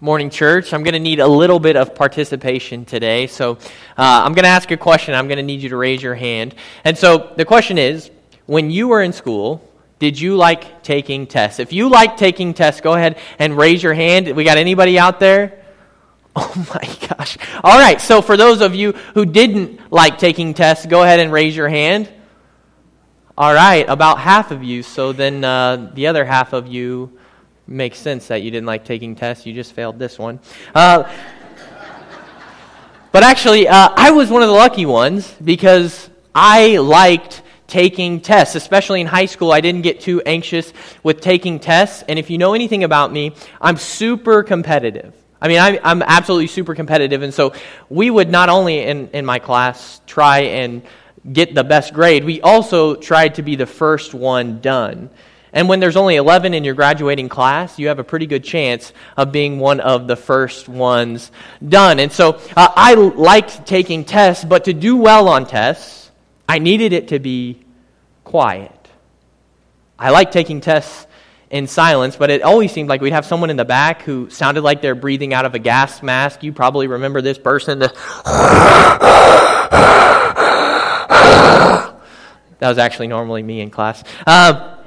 Morning, church. I'm going to need a little bit of participation today. So uh, I'm going to ask a question. I'm going to need you to raise your hand. And so the question is when you were in school, did you like taking tests? If you like taking tests, go ahead and raise your hand. We got anybody out there? Oh my gosh. All right. So for those of you who didn't like taking tests, go ahead and raise your hand. All right. About half of you. So then uh, the other half of you makes sense that you didn't like taking tests. You just failed this one. Uh, but actually, uh, I was one of the lucky ones because I liked taking tests, especially in high school. I didn't get too anxious with taking tests. And if you know anything about me, I'm super competitive. I mean, I'm, I'm absolutely super competitive. And so we would not only in, in my class try and get the best grade, we also tried to be the first one done. And when there's only 11 in your graduating class, you have a pretty good chance of being one of the first ones done. And so uh, I liked taking tests, but to do well on tests, I needed it to be quiet. I like taking tests in silence, but it always seemed like we'd have someone in the back who sounded like they're breathing out of a gas mask. You probably remember this person. that was actually normally me in class. Uh,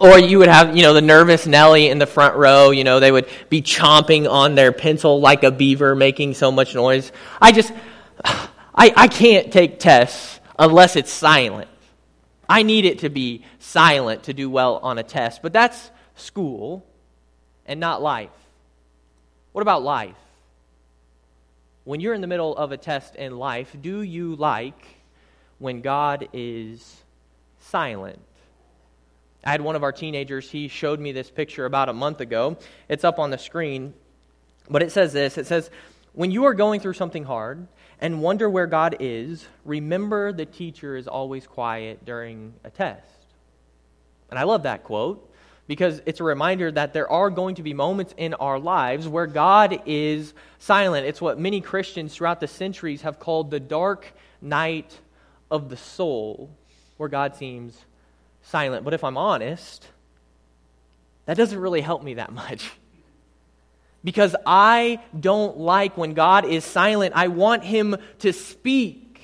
or you would have, you know, the nervous Nellie in the front row. You know, they would be chomping on their pencil like a beaver, making so much noise. I just, I, I can't take tests unless it's silent. I need it to be silent to do well on a test. But that's school and not life. What about life? When you're in the middle of a test in life, do you like when God is silent? I had one of our teenagers, he showed me this picture about a month ago. It's up on the screen. But it says this it says, When you are going through something hard and wonder where God is, remember the teacher is always quiet during a test. And I love that quote because it's a reminder that there are going to be moments in our lives where God is silent. It's what many Christians throughout the centuries have called the dark night of the soul, where God seems silent. But if I'm honest, that doesn't really help me that much. Because I don't like when God is silent. I want Him to speak.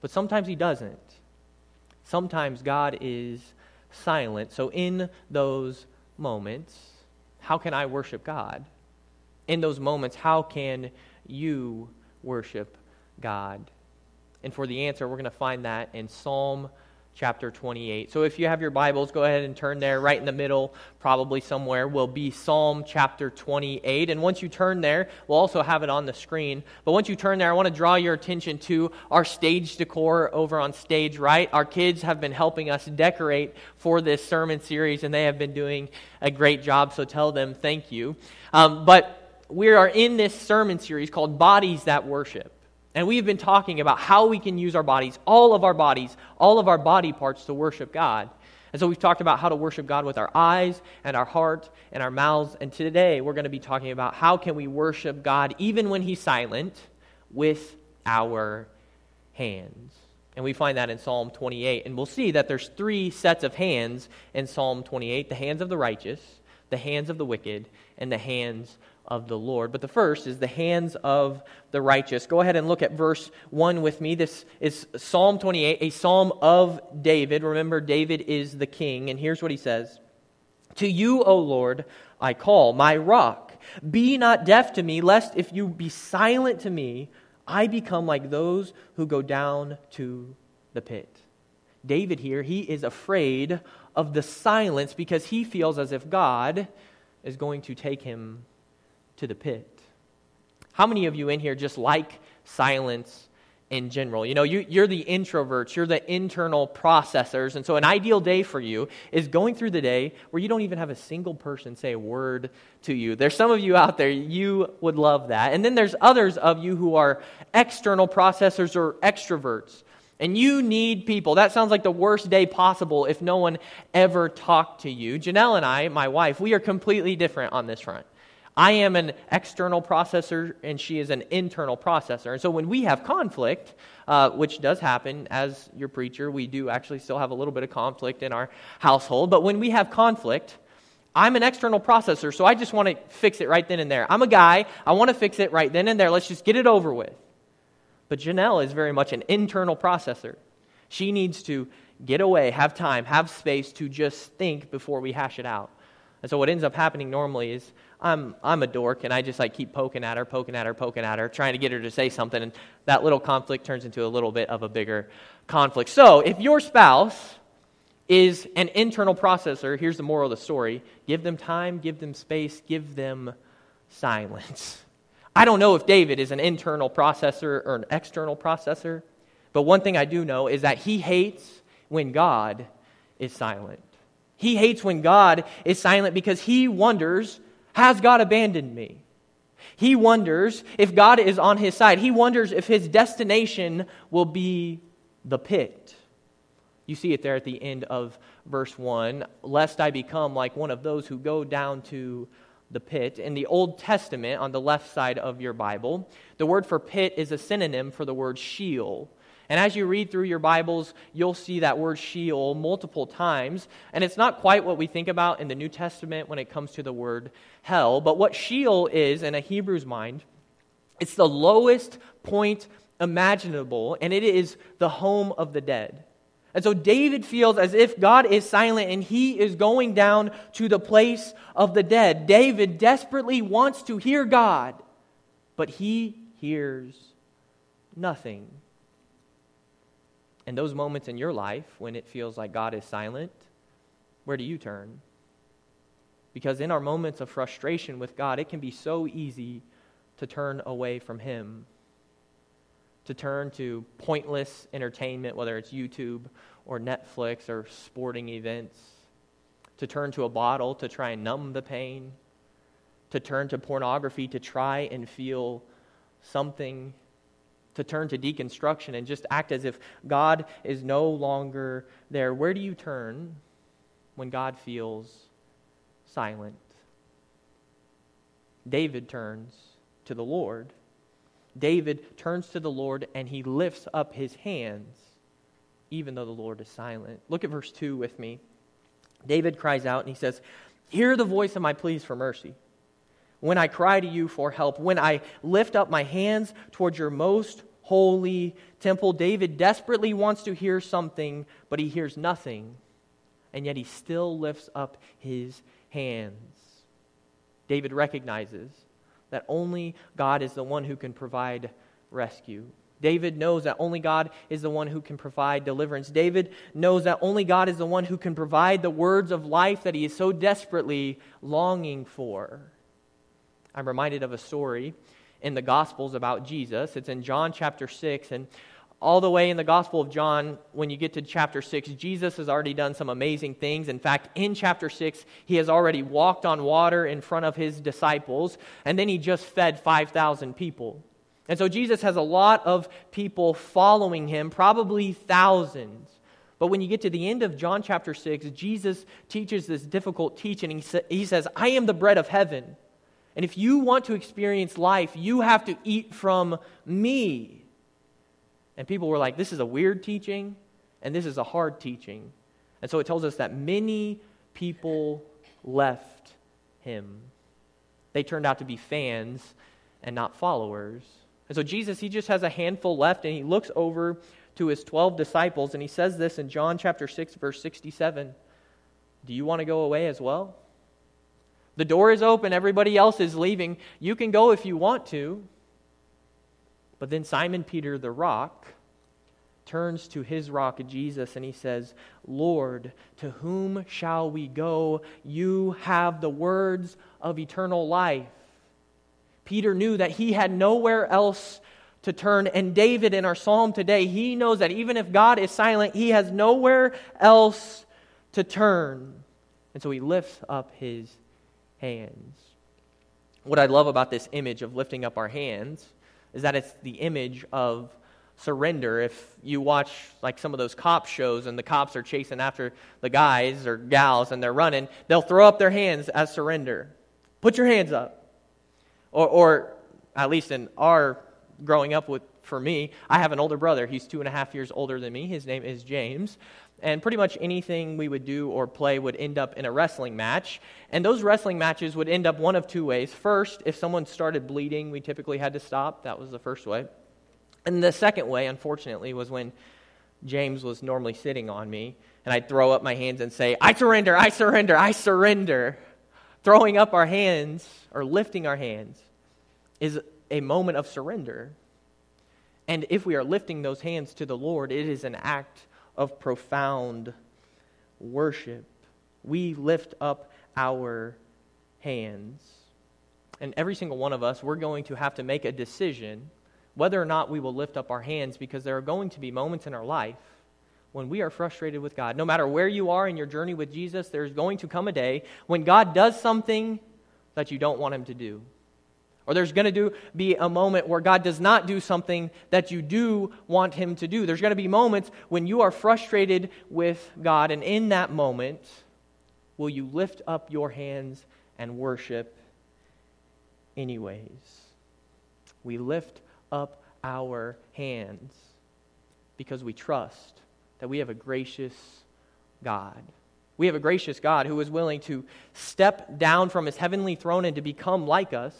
But sometimes He doesn't. Sometimes God is silent. So, in those moments, how can I worship God? In those moments, how can you worship God? And for the answer, we're going to find that in Psalm chapter 28. So if you have your Bibles, go ahead and turn there. Right in the middle, probably somewhere, will be Psalm chapter 28. And once you turn there, we'll also have it on the screen. But once you turn there, I want to draw your attention to our stage decor over on stage right. Our kids have been helping us decorate for this sermon series, and they have been doing a great job. So tell them thank you. Um, but we are in this sermon series called Bodies That Worship. And we've been talking about how we can use our bodies, all of our bodies, all of our body parts to worship God. And so we've talked about how to worship God with our eyes and our heart and our mouths. And today we're going to be talking about how can we worship God even when he's silent with our hands. And we find that in Psalm 28. And we'll see that there's three sets of hands in Psalm 28 the hands of the righteous, the hands of the wicked, and the hands of the Lord. But the first is the hands of the righteous. Go ahead and look at verse 1 with me. This is Psalm 28, a psalm of David. Remember, David is the king. And here's what he says To you, O Lord, I call, my rock. Be not deaf to me, lest if you be silent to me, I become like those who go down to the pit. David here, he is afraid of the silence because he feels as if God is going to take him to the pit. How many of you in here just like silence in general? You know, you, you're the introverts, you're the internal processors. And so, an ideal day for you is going through the day where you don't even have a single person say a word to you. There's some of you out there, you would love that. And then there's others of you who are external processors or extroverts. And you need people. That sounds like the worst day possible if no one ever talked to you. Janelle and I, my wife, we are completely different on this front. I am an external processor and she is an internal processor. And so when we have conflict, uh, which does happen as your preacher, we do actually still have a little bit of conflict in our household. But when we have conflict, I'm an external processor, so I just want to fix it right then and there. I'm a guy, I want to fix it right then and there. Let's just get it over with. But Janelle is very much an internal processor. She needs to get away, have time, have space to just think before we hash it out. And so what ends up happening normally is I'm, I'm a dork and I just like keep poking at her, poking at her, poking at her, trying to get her to say something. And that little conflict turns into a little bit of a bigger conflict. So if your spouse is an internal processor, here's the moral of the story give them time, give them space, give them silence. I don't know if David is an internal processor or an external processor, but one thing I do know is that he hates when God is silent. He hates when God is silent because he wonders, has God abandoned me? He wonders if God is on his side. He wonders if his destination will be the pit. You see it there at the end of verse 1 lest I become like one of those who go down to the pit. In the Old Testament, on the left side of your Bible, the word for pit is a synonym for the word Sheol. And as you read through your Bibles, you'll see that word Sheol multiple times. And it's not quite what we think about in the New Testament when it comes to the word hell. But what Sheol is in a Hebrew's mind, it's the lowest point imaginable, and it is the home of the dead. And so David feels as if God is silent and he is going down to the place of the dead. David desperately wants to hear God, but he hears nothing. In those moments in your life when it feels like God is silent, where do you turn? Because in our moments of frustration with God, it can be so easy to turn away from Him to turn to pointless entertainment, whether it's YouTube or Netflix or sporting events, to turn to a bottle to try and numb the pain, to turn to pornography to try and feel something, to turn to deconstruction and just act as if God is no longer there. Where do you turn when God feels silent? David turns to the Lord. David turns to the Lord and he lifts up his hands, even though the Lord is silent. Look at verse 2 with me. David cries out and he says, Hear the voice of my pleas for mercy. When I cry to you for help, when I lift up my hands towards your most holy temple, David desperately wants to hear something, but he hears nothing. And yet he still lifts up his hands. David recognizes that only God is the one who can provide rescue. David knows that only God is the one who can provide deliverance. David knows that only God is the one who can provide the words of life that he is so desperately longing for. I'm reminded of a story in the Gospels about Jesus. It's in John chapter 6, and all the way in the Gospel of John, when you get to chapter 6, Jesus has already done some amazing things. In fact, in chapter 6, he has already walked on water in front of his disciples, and then he just fed 5,000 people. And so Jesus has a lot of people following him, probably thousands. But when you get to the end of John chapter 6, Jesus teaches this difficult teaching. He says, I am the bread of heaven. And if you want to experience life, you have to eat from me. And people were like, this is a weird teaching, and this is a hard teaching. And so it tells us that many people left him. They turned out to be fans and not followers. And so Jesus, he just has a handful left, and he looks over to his 12 disciples, and he says this in John chapter 6, verse 67 Do you want to go away as well? The door is open, everybody else is leaving. You can go if you want to. But then Simon Peter, the rock, turns to his rock, Jesus, and he says, Lord, to whom shall we go? You have the words of eternal life. Peter knew that he had nowhere else to turn. And David, in our psalm today, he knows that even if God is silent, he has nowhere else to turn. And so he lifts up his hands. What I love about this image of lifting up our hands is that it's the image of surrender. If you watch like some of those cop shows and the cops are chasing after the guys or gals and they're running, they'll throw up their hands as surrender. Put your hands up. Or, or at least in our growing up with for me. I have an older brother. He's two and a half years older than me. His name is James. And pretty much anything we would do or play would end up in a wrestling match. And those wrestling matches would end up one of two ways. First, if someone started bleeding, we typically had to stop. That was the first way. And the second way, unfortunately, was when James was normally sitting on me, and I'd throw up my hands and say, I surrender, I surrender, I surrender. Throwing up our hands or lifting our hands is a moment of surrender. And if we are lifting those hands to the Lord, it is an act of profound worship. We lift up our hands. And every single one of us, we're going to have to make a decision whether or not we will lift up our hands because there are going to be moments in our life when we are frustrated with God. No matter where you are in your journey with Jesus, there's going to come a day when God does something that you don't want Him to do. Or there's going to be a moment where God does not do something that you do want Him to do. There's going to be moments when you are frustrated with God, and in that moment, will you lift up your hands and worship anyways? We lift up our hands because we trust that we have a gracious God. We have a gracious God who is willing to step down from his heavenly throne and to become like us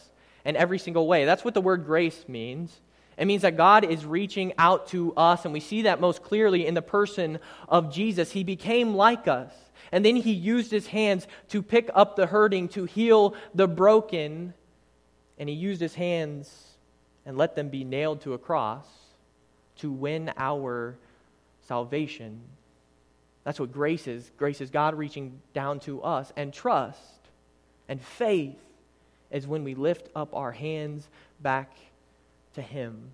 in every single way. That's what the word grace means. It means that God is reaching out to us, and we see that most clearly in the person of Jesus. He became like us, and then he used his hands to pick up the hurting, to heal the broken, and he used his hands and let them be nailed to a cross to win our salvation. That's what grace is. Grace is God reaching down to us, and trust and faith is when we lift up our hands back to Him.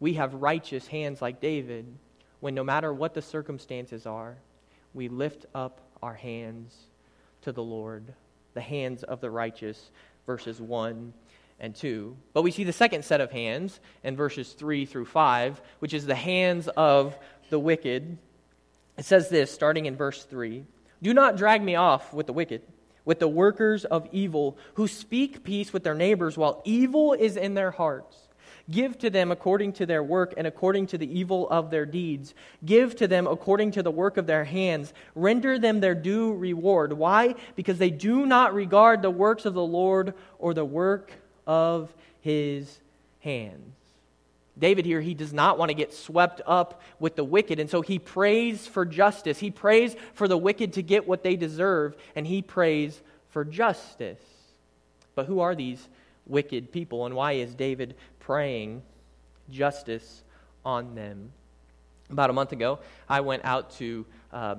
We have righteous hands like David when no matter what the circumstances are, we lift up our hands to the Lord, the hands of the righteous, verses 1 and 2. But we see the second set of hands in verses 3 through 5, which is the hands of the wicked. It says this, starting in verse 3 Do not drag me off with the wicked with the workers of evil who speak peace with their neighbors while evil is in their hearts. Give to them according to their work and according to the evil of their deeds. Give to them according to the work of their hands. Render them their due reward. Why? Because they do not regard the works of the Lord or the work of his hands. David here, he does not want to get swept up with the wicked, and so he prays for justice. He prays for the wicked to get what they deserve, and he prays for justice. But who are these wicked people, and why is David praying justice on them? About a month ago, I went out to uh,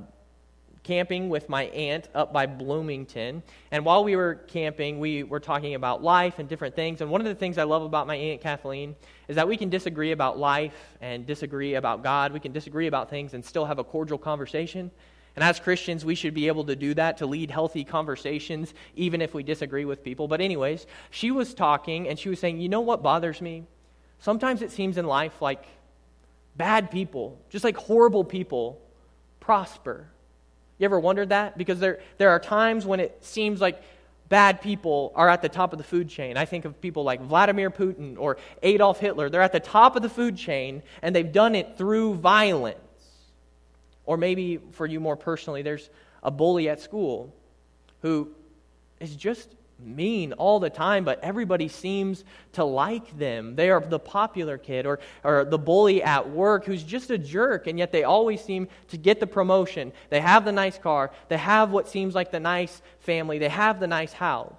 camping with my aunt up by Bloomington. And while we were camping, we were talking about life and different things. And one of the things I love about my aunt Kathleen is that we can disagree about life and disagree about God. We can disagree about things and still have a cordial conversation. And as Christians, we should be able to do that to lead healthy conversations, even if we disagree with people. But, anyways, she was talking and she was saying, You know what bothers me? Sometimes it seems in life like bad people, just like horrible people, prosper. You ever wondered that? Because there, there are times when it seems like bad people are at the top of the food chain. I think of people like Vladimir Putin or Adolf Hitler. They're at the top of the food chain, and they've done it through violence. Or maybe for you more personally, there's a bully at school who is just mean all the time, but everybody seems to like them. They are the popular kid or, or the bully at work who's just a jerk, and yet they always seem to get the promotion. They have the nice car, they have what seems like the nice family, they have the nice house.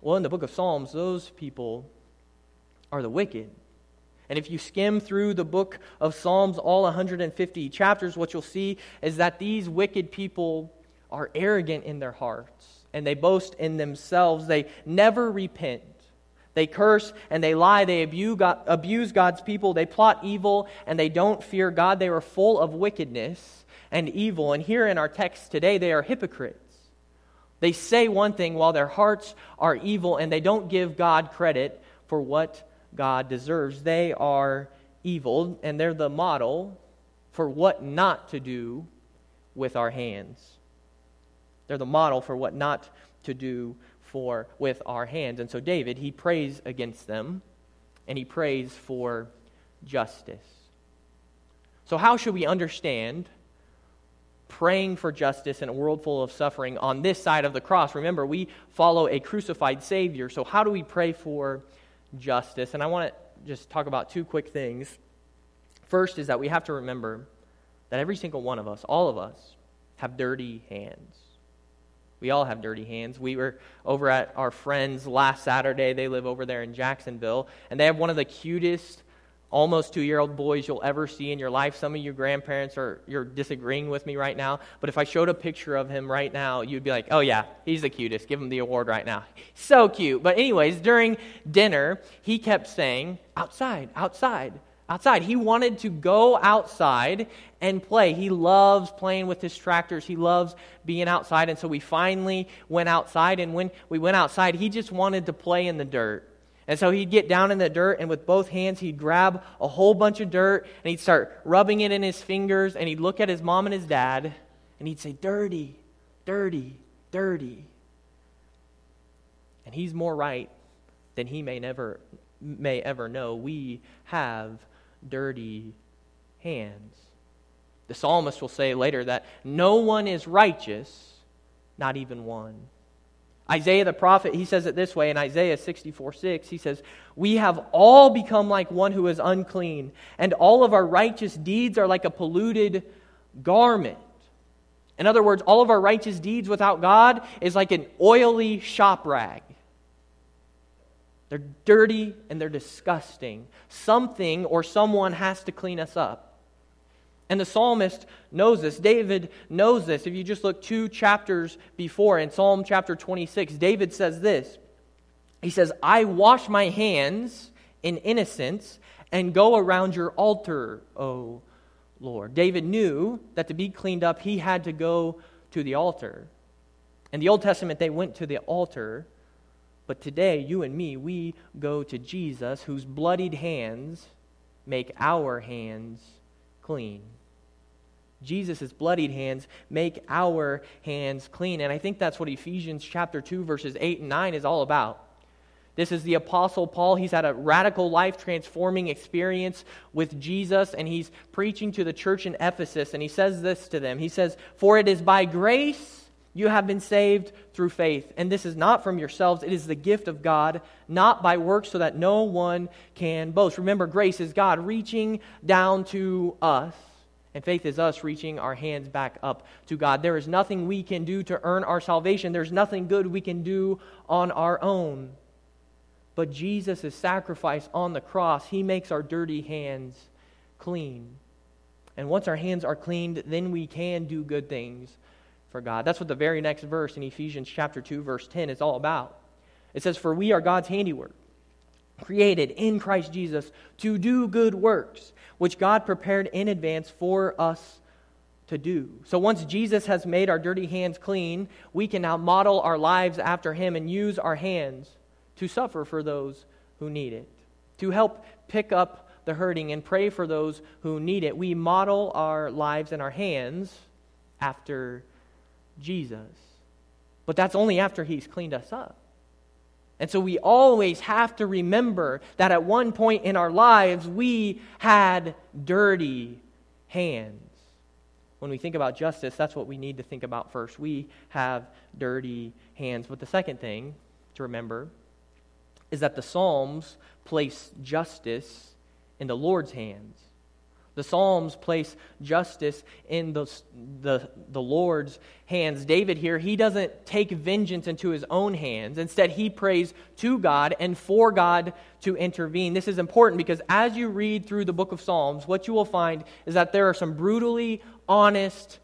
Well, in the book of Psalms, those people are the wicked. And if you skim through the book of Psalms, all 150 chapters, what you'll see is that these wicked people are arrogant in their hearts and they boast in themselves. They never repent. They curse and they lie. They abuse God's people. They plot evil and they don't fear God. They are full of wickedness and evil. And here in our text today, they are hypocrites. They say one thing while their hearts are evil and they don't give God credit for what God deserves. They are evil and they're the model for what not to do with our hands. They're the model for what not to do for with our hands. And so David, he prays against them. and he prays for justice. So, how should we understand praying for justice in a world full of suffering on this side of the cross? Remember, we follow a crucified Savior. So, how do we pray for justice? And I want to just talk about two quick things. First is that we have to remember that every single one of us, all of us, have dirty hands. We all have dirty hands. We were over at our friends last Saturday. They live over there in Jacksonville, and they have one of the cutest almost two year old boys you'll ever see in your life. Some of you grandparents are you're disagreeing with me right now, but if I showed a picture of him right now, you'd be like, "Oh yeah, he's the cutest. Give him the award right now." So cute. But anyways, during dinner, he kept saying, "Outside, outside." Outside. He wanted to go outside and play. He loves playing with his tractors. He loves being outside. And so we finally went outside. And when we went outside, he just wanted to play in the dirt. And so he'd get down in the dirt, and with both hands, he'd grab a whole bunch of dirt, and he'd start rubbing it in his fingers, and he'd look at his mom and his dad, and he'd say, Dirty, dirty, dirty. And he's more right than he may never may ever know. We have dirty hands. The psalmist will say later that no one is righteous, not even one. Isaiah the prophet, he says it this way in Isaiah 64 6. He says, We have all become like one who is unclean, and all of our righteous deeds are like a polluted garment. In other words, all of our righteous deeds without God is like an oily shop rag. They're dirty and they're disgusting. Something or someone has to clean us up. And the psalmist knows this. David knows this. If you just look two chapters before, in Psalm chapter 26, David says this He says, I wash my hands in innocence and go around your altar, O Lord. David knew that to be cleaned up, he had to go to the altar. In the Old Testament, they went to the altar. But today, you and me, we go to Jesus, whose bloodied hands make our hands clean. Jesus' bloodied hands make our hands clean. And I think that's what Ephesians chapter 2, verses 8 and 9 is all about. This is the Apostle Paul. He's had a radical life transforming experience with Jesus, and he's preaching to the church in Ephesus, and he says this to them He says, For it is by grace you have been saved through faith, and this is not from yourselves, it is the gift of God, not by works, so that no one can boast. Remember, grace is God reaching down to us and faith is us reaching our hands back up to God. There is nothing we can do to earn our salvation, there's nothing good we can do on our own. But Jesus' sacrifice on the cross, He makes our dirty hands clean. And once our hands are cleaned, then we can do good things for God. That's what the very next verse in Ephesians chapter 2 verse 10 is all about. It says for we are God's handiwork, created in Christ Jesus to do good works which God prepared in advance for us to do. So once Jesus has made our dirty hands clean, we can now model our lives after him and use our hands to suffer for those who need it, to help pick up the hurting and pray for those who need it. We model our lives and our hands after Jesus. But that's only after he's cleaned us up. And so we always have to remember that at one point in our lives, we had dirty hands. When we think about justice, that's what we need to think about first. We have dirty hands. But the second thing to remember is that the Psalms place justice in the Lord's hands. The Psalms place justice in the, the, the Lord's hands. David here, he doesn't take vengeance into his own hands. Instead, he prays to God and for God to intervene. This is important because as you read through the book of Psalms, what you will find is that there are some brutally honest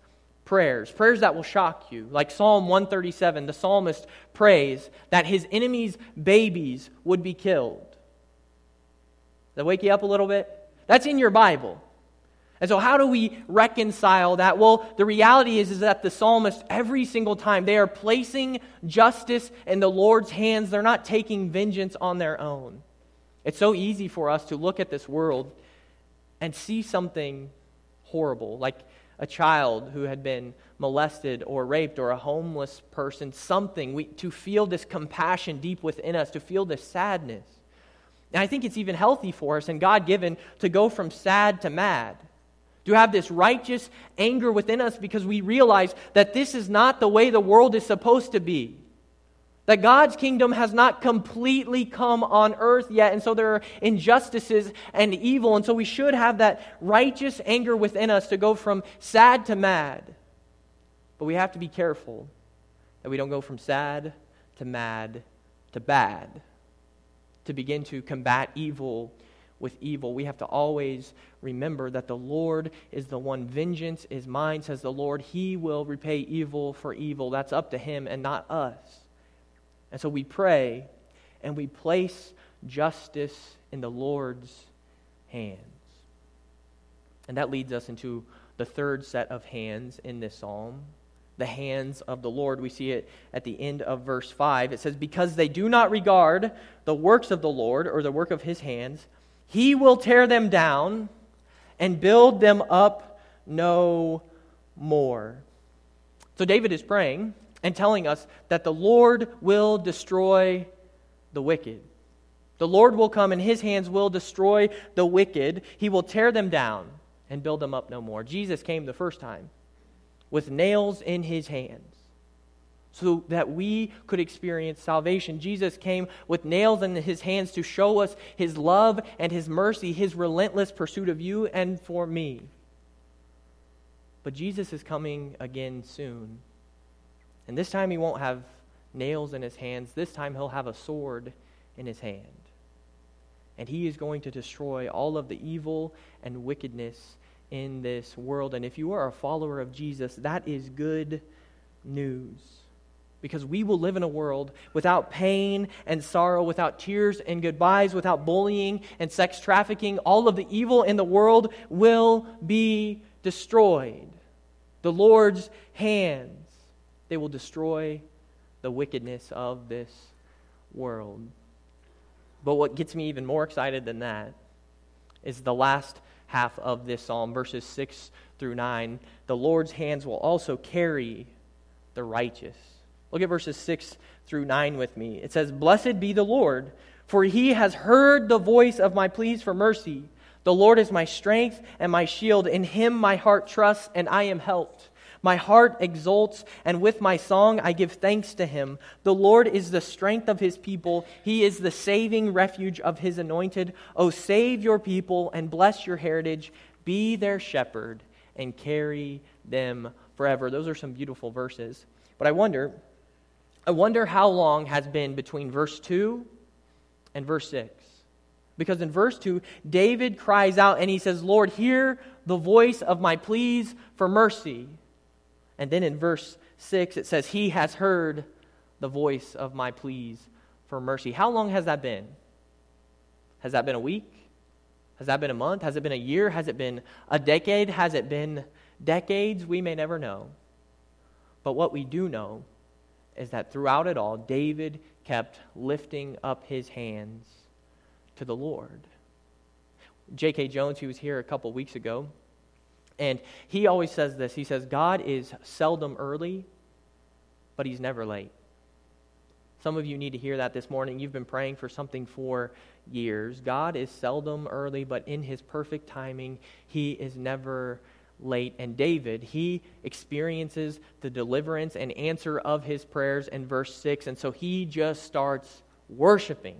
prayers, prayers that will shock you. Like Psalm 137, the psalmist prays that his enemies' babies would be killed. Does that wake you up a little bit? That's in your Bible. And so, how do we reconcile that? Well, the reality is, is that the psalmist, every single time, they are placing justice in the Lord's hands. They're not taking vengeance on their own. It's so easy for us to look at this world and see something horrible, like a child who had been molested or raped, or a homeless person, something, we, to feel this compassion deep within us, to feel this sadness. And I think it's even healthy for us and God given to go from sad to mad. To have this righteous anger within us because we realize that this is not the way the world is supposed to be. That God's kingdom has not completely come on earth yet, and so there are injustices and evil, and so we should have that righteous anger within us to go from sad to mad. But we have to be careful that we don't go from sad to mad to bad. To begin to combat evil with evil, we have to always remember that the Lord is the one. Vengeance is mine, says the Lord. He will repay evil for evil. That's up to Him and not us. And so we pray and we place justice in the Lord's hands. And that leads us into the third set of hands in this psalm the hands of the Lord. We see it at the end of verse 5. It says, Because they do not regard the works of the Lord or the work of his hands, he will tear them down and build them up no more. So David is praying and telling us that the Lord will destroy the wicked. The Lord will come and his hands will destroy the wicked. He will tear them down and build them up no more. Jesus came the first time with nails in his hands so that we could experience salvation. Jesus came with nails in his hands to show us his love and his mercy, his relentless pursuit of you and for me. But Jesus is coming again soon. And this time he won't have nails in his hands. This time he'll have a sword in his hand. And he is going to destroy all of the evil and wickedness in this world. And if you are a follower of Jesus, that is good news. Because we will live in a world without pain and sorrow, without tears and goodbyes, without bullying and sex trafficking. All of the evil in the world will be destroyed. The Lord's hands they will destroy the wickedness of this world. But what gets me even more excited than that is the last half of this psalm, verses 6 through 9. The Lord's hands will also carry the righteous. Look at verses 6 through 9 with me. It says, Blessed be the Lord, for he has heard the voice of my pleas for mercy. The Lord is my strength and my shield. In him my heart trusts, and I am helped. My heart exults, and with my song I give thanks to him. The Lord is the strength of his people, he is the saving refuge of his anointed. Oh, save your people and bless your heritage. Be their shepherd and carry them forever. Those are some beautiful verses. But I wonder, I wonder how long has been between verse 2 and verse 6. Because in verse 2, David cries out and he says, Lord, hear the voice of my pleas for mercy. And then in verse 6, it says, He has heard the voice of my pleas for mercy. How long has that been? Has that been a week? Has that been a month? Has it been a year? Has it been a decade? Has it been decades? We may never know. But what we do know is that throughout it all, David kept lifting up his hands to the Lord. J.K. Jones, who was here a couple weeks ago, and he always says this He says, God is seldom early, but he's never late. Some of you need to hear that this morning. You've been praying for something for years. God is seldom early, but in his perfect timing, he is never late. And David, he experiences the deliverance and answer of his prayers in verse 6. And so he just starts worshiping.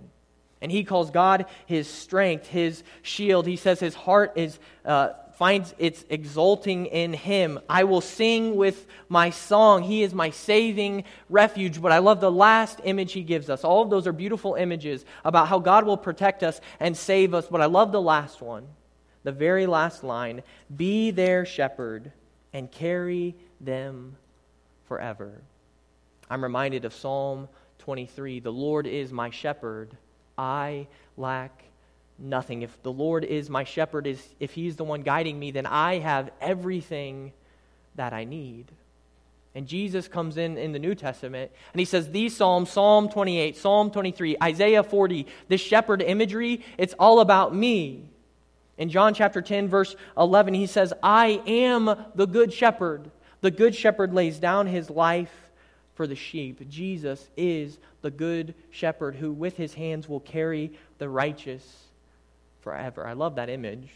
And he calls God his strength, his shield. He says his heart is. Uh, finds its exulting in him. I will sing with my song. He is my saving refuge. But I love the last image he gives us. All of those are beautiful images about how God will protect us and save us. But I love the last one, the very last line Be their shepherd and carry them forever. I'm reminded of Psalm 23 The Lord is my shepherd, I lack nothing. If the Lord is my shepherd, is if he's the one guiding me, then I have everything that I need. And Jesus comes in in the New Testament and he says these Psalms, Psalm 28, Psalm 23, Isaiah 40, this shepherd imagery, it's all about me. In John chapter 10, verse 11, he says, I am the good shepherd. The good shepherd lays down his life for the sheep. Jesus is the good shepherd who, with his hands, will carry the righteous forever. I love that image.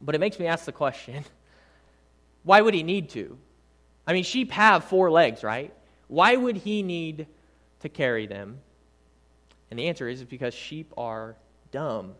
But it makes me ask the question why would he need to? I mean, sheep have four legs, right? Why would he need to carry them? And the answer is because sheep are dumb.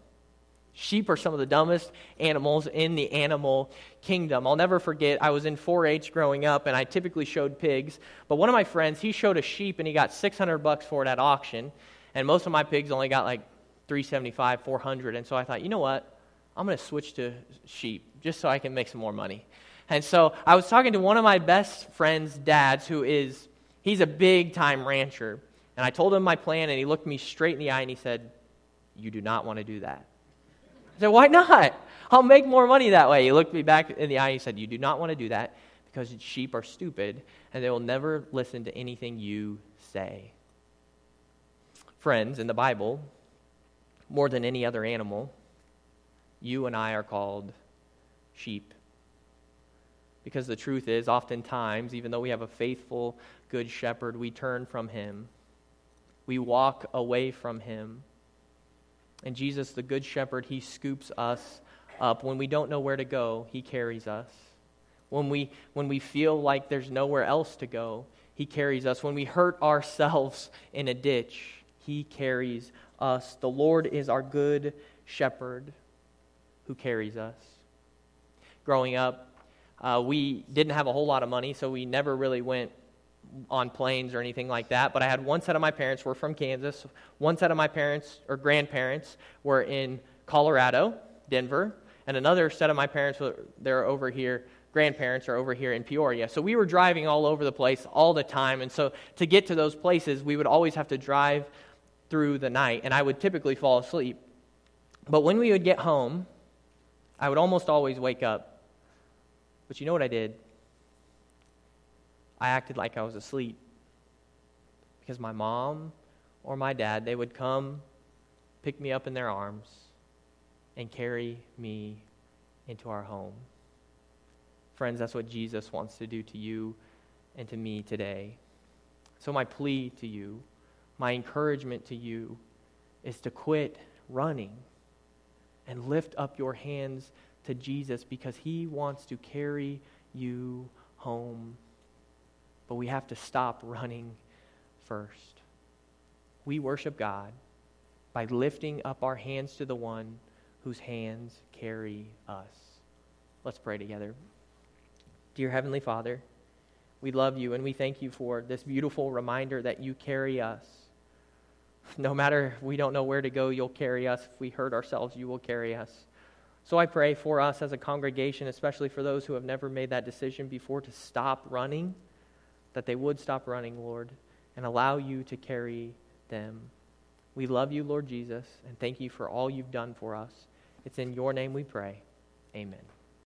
Sheep are some of the dumbest animals in the animal kingdom. I'll never forget, I was in 4 H growing up, and I typically showed pigs. But one of my friends, he showed a sheep, and he got 600 bucks for it at auction. And most of my pigs only got like 375, 400. And so I thought, you know what? I'm going to switch to sheep just so I can make some more money. And so I was talking to one of my best friend's dads, who is, he's a big time rancher. And I told him my plan, and he looked me straight in the eye and he said, You do not want to do that. I said, Why not? I'll make more money that way. He looked me back in the eye and he said, You do not want to do that because sheep are stupid and they will never listen to anything you say. Friends, in the Bible, more than any other animal, you and I are called sheep. Because the truth is, oftentimes, even though we have a faithful, good shepherd, we turn from him. We walk away from him. And Jesus, the Good Shepherd, He scoops us up. When we don't know where to go, He carries us. When we, when we feel like there's nowhere else to go, He carries us. When we hurt ourselves in a ditch, He carries us. The Lord is our Good Shepherd who carries us. Growing up, uh, we didn't have a whole lot of money, so we never really went on planes or anything like that, but I had one set of my parents were from Kansas. One set of my parents or grandparents were in Colorado, Denver, and another set of my parents were they're over here. Grandparents are over here in Peoria. So we were driving all over the place all the time, and so to get to those places, we would always have to drive through the night, and I would typically fall asleep. But when we would get home, I would almost always wake up. But you know what I did? I acted like I was asleep. Because my mom or my dad, they would come, pick me up in their arms, and carry me into our home. Friends, that's what Jesus wants to do to you and to me today. So, my plea to you, my encouragement to you, is to quit running and lift up your hands to Jesus because he wants to carry you home but we have to stop running first. We worship God by lifting up our hands to the one whose hands carry us. Let's pray together. Dear Heavenly Father, we love you and we thank you for this beautiful reminder that you carry us. No matter we don't know where to go, you'll carry us. If we hurt ourselves, you will carry us. So I pray for us as a congregation, especially for those who have never made that decision before, to stop running that they would stop running, Lord, and allow you to carry them. We love you, Lord Jesus, and thank you for all you've done for us. It's in your name we pray. Amen.